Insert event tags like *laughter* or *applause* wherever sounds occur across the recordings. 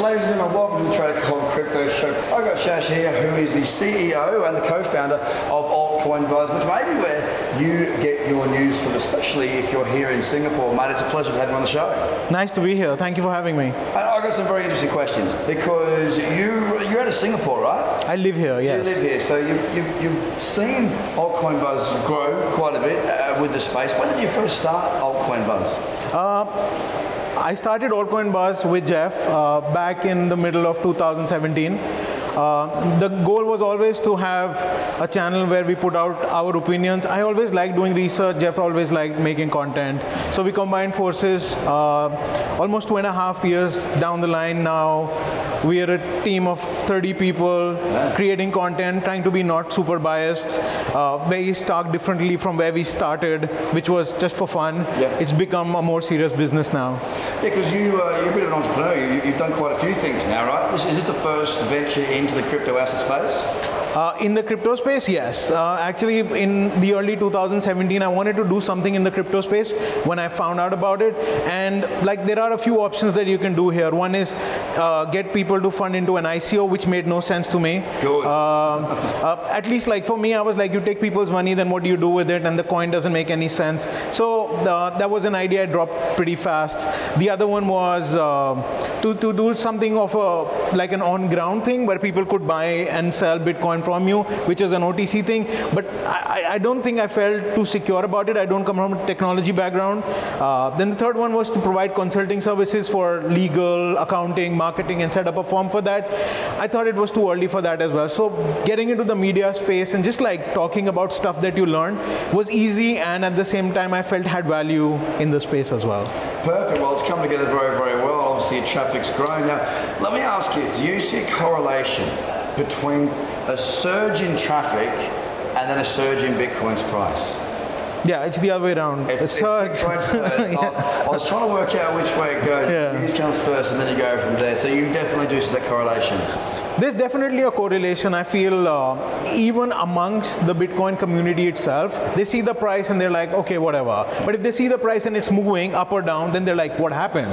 Ladies and gentlemen, welcome to the Trader Coin Crypto Show. I've got Shash here, who is the CEO and the co-founder of Altcoin Buzz, which may be where you get your news from, especially if you're here in Singapore. Mate, it's a pleasure to have you on the show. Nice to be here. Thank you for having me. I've got some very interesting questions because you you're out of Singapore, right? I live here, yes. You live here, so you, you, you've seen Altcoin Buzz grow quite a bit uh, with the space. When did you first start Altcoin Buzz? Uh, I started Altcoin Buzz with Jeff uh, back in the middle of 2017. Uh, the goal was always to have a channel where we put out our opinions. I always liked doing research. Jeff always liked making content. So we combined forces. Uh, almost two and a half years down the line now, we are a team of 30 people yeah. creating content, trying to be not super biased, uh, very stark differently from where we started, which was just for fun. Yeah. It's become a more serious business now. Yeah, because you, uh, you're a bit of an entrepreneur. You, have done quite a few things now, right? This, is this the first venture into the crypto asset space? Uh, in the crypto space, yes. Uh, actually, in the early 2017, I wanted to do something in the crypto space when I found out about it. And like, there are a few options that you can do here. One is uh, get people to fund into an ICO, which made no sense to me. Good. Uh, uh, at least, like for me, I was like, you take people's money, then what do you do with it? And the coin doesn't make any sense. So uh, that was an idea I dropped pretty fast. The other one was to to do something of a like an on-ground thing where people could buy and sell Bitcoin from you, which is an OTC thing. But I, I don't think I felt too secure about it. I don't come from a technology background. Uh, then the third one was to provide consulting services for legal, accounting, marketing, and set up a firm for that. I thought it was too early for that as well. So getting into the media space and just like talking about stuff that you learned was easy, and at the same time, I felt had value in the space as well. Perfect. Well, it's come together very, very well. Obviously, your traffic's growing. Now, let me ask you: Do you see a correlation between a surge in traffic and then a surge in Bitcoin's price. Yeah, it's the other way around. It's, it's surge. yeah. *laughs* I, I, was trying to work out which way it goes. Yeah. News comes first, and then you go from there. So you definitely do see that correlation. There's definitely a correlation. I feel uh, even amongst the Bitcoin community itself, they see the price and they're like, okay, whatever. But if they see the price and it's moving up or down, then they're like, what happened?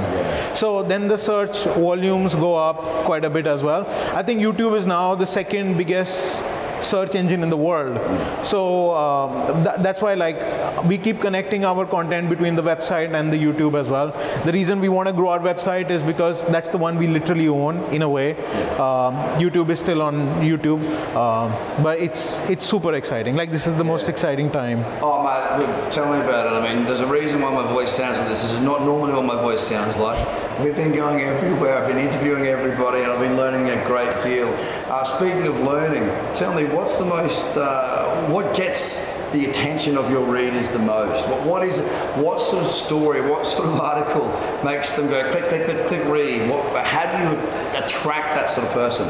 So then the search volumes go up quite a bit as well. I think YouTube is now the second biggest search engine in the world. So um, th- that's why like we keep connecting our content between the website and the YouTube as well. The reason we want to grow our website is because that's the one we literally own in a way. Um, YouTube is still on YouTube, um, but it's it's super exciting. Like this is the most exciting time. Oh mate, tell me about it. I mean, there's a reason why my voice sounds like this. This is not normally what my voice sounds like. We've been going everywhere. I've been interviewing everybody, and I've been learning a great deal. Uh, speaking of learning, tell me what's the most, uh, what gets the attention of your readers the most? What, what is? What sort of story? What sort of *laughs* article makes them go click, click, click, click, read? What, how do you attract that sort of person?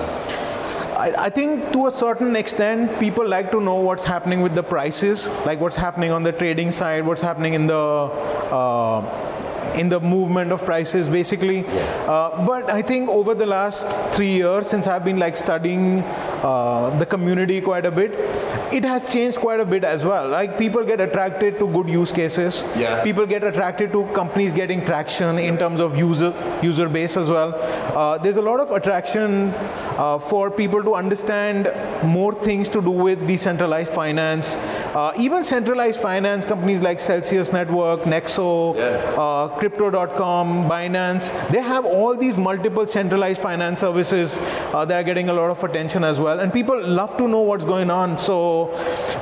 I, think to a certain extent, people like to know what's happening with the prices, like what's happening on the trading side, what's happening in the uh, in the movement of prices basically. Uh, but i think over the last three years since i've been like studying uh, the community quite a bit it has changed quite a bit as well. Like people get attracted to good use cases. Yeah. people get attracted to companies getting traction in terms of user user base as well. Uh, there's a lot of attraction uh, for people to understand more things to do with decentralized finance uh, even centralized finance companies like celsius network nexo yeah. Uh, Crypto.com, Binance, they have all these multiple centralized finance services uh, that are getting a lot of attention as well. And people love to know what's going on. So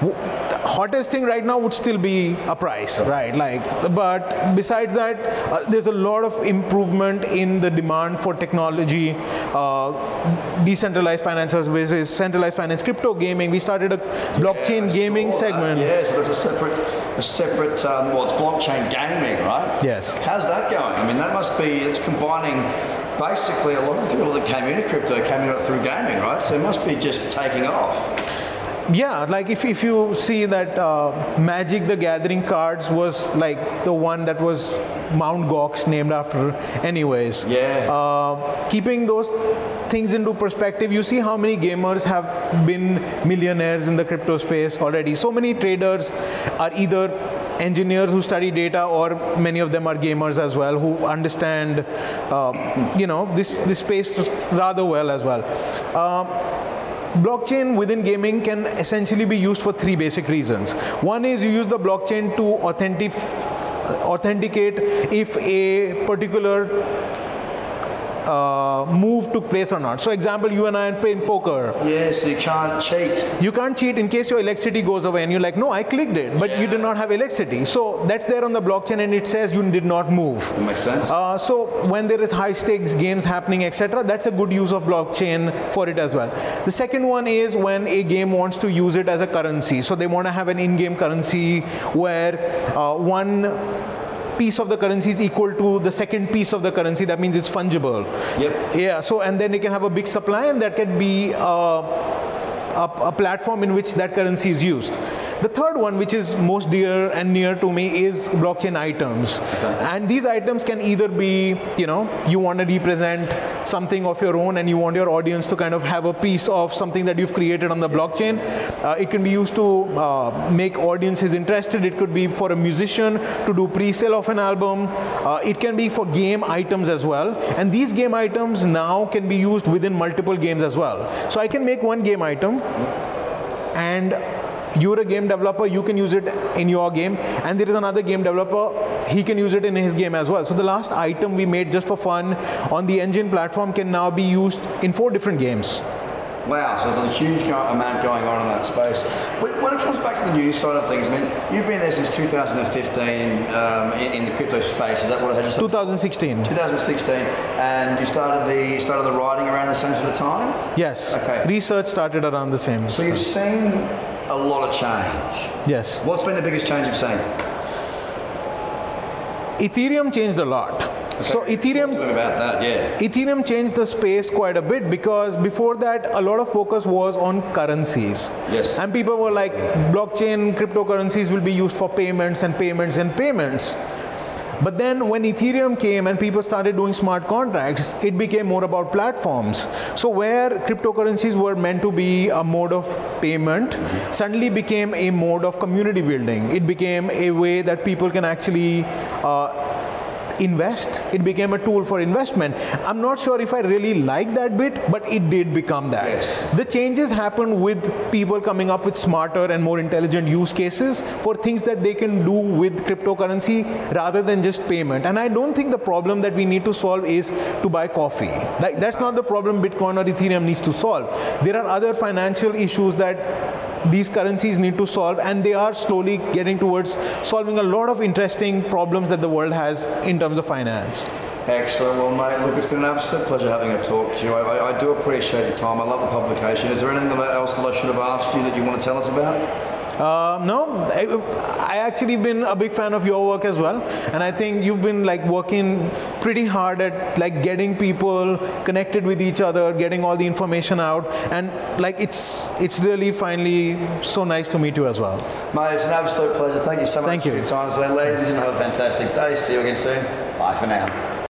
the hottest thing right now would still be a price, right? Like, but besides that, uh, there's a lot of improvement in the demand for technology, uh, decentralized finances versus centralized finance, crypto gaming. We started a blockchain yeah, gaming segment. Yeah, so that's a separate a separate, um, well, it's blockchain gaming, right? Yes. How's that going? I mean, that must be, it's combining basically a lot of the people that came into crypto came into it through gaming, right? So it must be just taking off. Yeah, like if, if you see that uh, Magic the Gathering cards was like the one that was Mount Gox named after, anyways. Yeah. Uh, keeping those things into perspective, you see how many gamers have been millionaires in the crypto space already. So many traders are either engineers who study data, or many of them are gamers as well, who understand, uh, you know, this this space rather well as well. Blockchain within gaming can essentially be used for three basic reasons. One is you use the blockchain to authentic, authenticate if a particular uh, move took place or not. So example, you and I are playing poker. Yes, you can't cheat. You can't cheat in case your electricity goes away and you're like, no, I clicked it, but you did not have electricity. So that's there on the blockchain and it says you did not move. That makes sense. Uh, so when there is high stakes games happening, etc., that's a good use of blockchain for it as well. The second one is when a game wants to use it as a currency. So they want to have an in-game currency where uh, one piece of the currency is equal to the second piece of the currency. That means it's fungible. Yep. Yeah. So and then they can have a big supply, and that can be uh, a, a platform in which that currency is used. The third one, which is most dear and near to me, is blockchain items. And these items can either be, you know, you want to represent something of your own and you want your audience to kind of have a piece of something that you've created on the blockchain. Uh, it can be used to uh, make audiences interested. It could be for a musician to do pre-sale of an album. Uh, it can be for game items as well. And these game items now can be used within multiple games as well. So I can make one game item and you're a game developer, you can use it in your game, and there is another game developer, he can use it in his game as well. So the last item we made just for fun on the Enjin platform can now be used in four different games. Wow, so there's a huge amount going on in that space. When it comes back to the news side of things, I mean, you've been there since 2015 um, in, in the crypto space. Is that what I just 2016. 2016, and you started the started the writing around the same sort of time. Yes. Okay. Research started around the same. So you've seen a lot of change. Yes. What's been the biggest change you've seen? Ethereum changed a lot. So Ethereum about that, yeah. Ethereum changed the space quite a bit because before that, a lot of focus was on currencies. Yes. And people were like, blockchain cryptocurrencies will be used for payments and payments and payments. But then when Ethereum came and people started doing smart contracts, it became more about platforms. So where cryptocurrencies were meant to be a mode of payment, suddenly became a mode of community building. It became a way that people can actually uh, invest. It became a tool for investment. I'm not sure if I really like that bit, but it did become that. Yes. The changes happened with people coming up with smarter and more intelligent use cases for things that they can do with cryptocurrency rather than just payment. And I don't think the problem that we need to solve is to buy coffee. That, that's not the problem Bitcoin or Ethereum needs to solve. There are other financial issues that these currencies need to solve and they are slowly getting towards solving a lot of interesting problems that the world has in terms of finance. Excellent. Well, mate, look, it's been an absolute pleasure having a talk to you. I, I, do appreciate your time. I love the publication. Is there anything else that I should have asked you that you want to tell us about? Uh, no, I, I actually been a big fan of your work as well, and I think you've been like working pretty hard at like getting people connected with each other, getting all the information out, and like it's it's really finally so nice to meet you as well. Mate, it's an absolute pleasure. Thank you so much Thank for you. your time today. Ladies and gentlemen, have a fantastic day. See you again soon. Bye for now.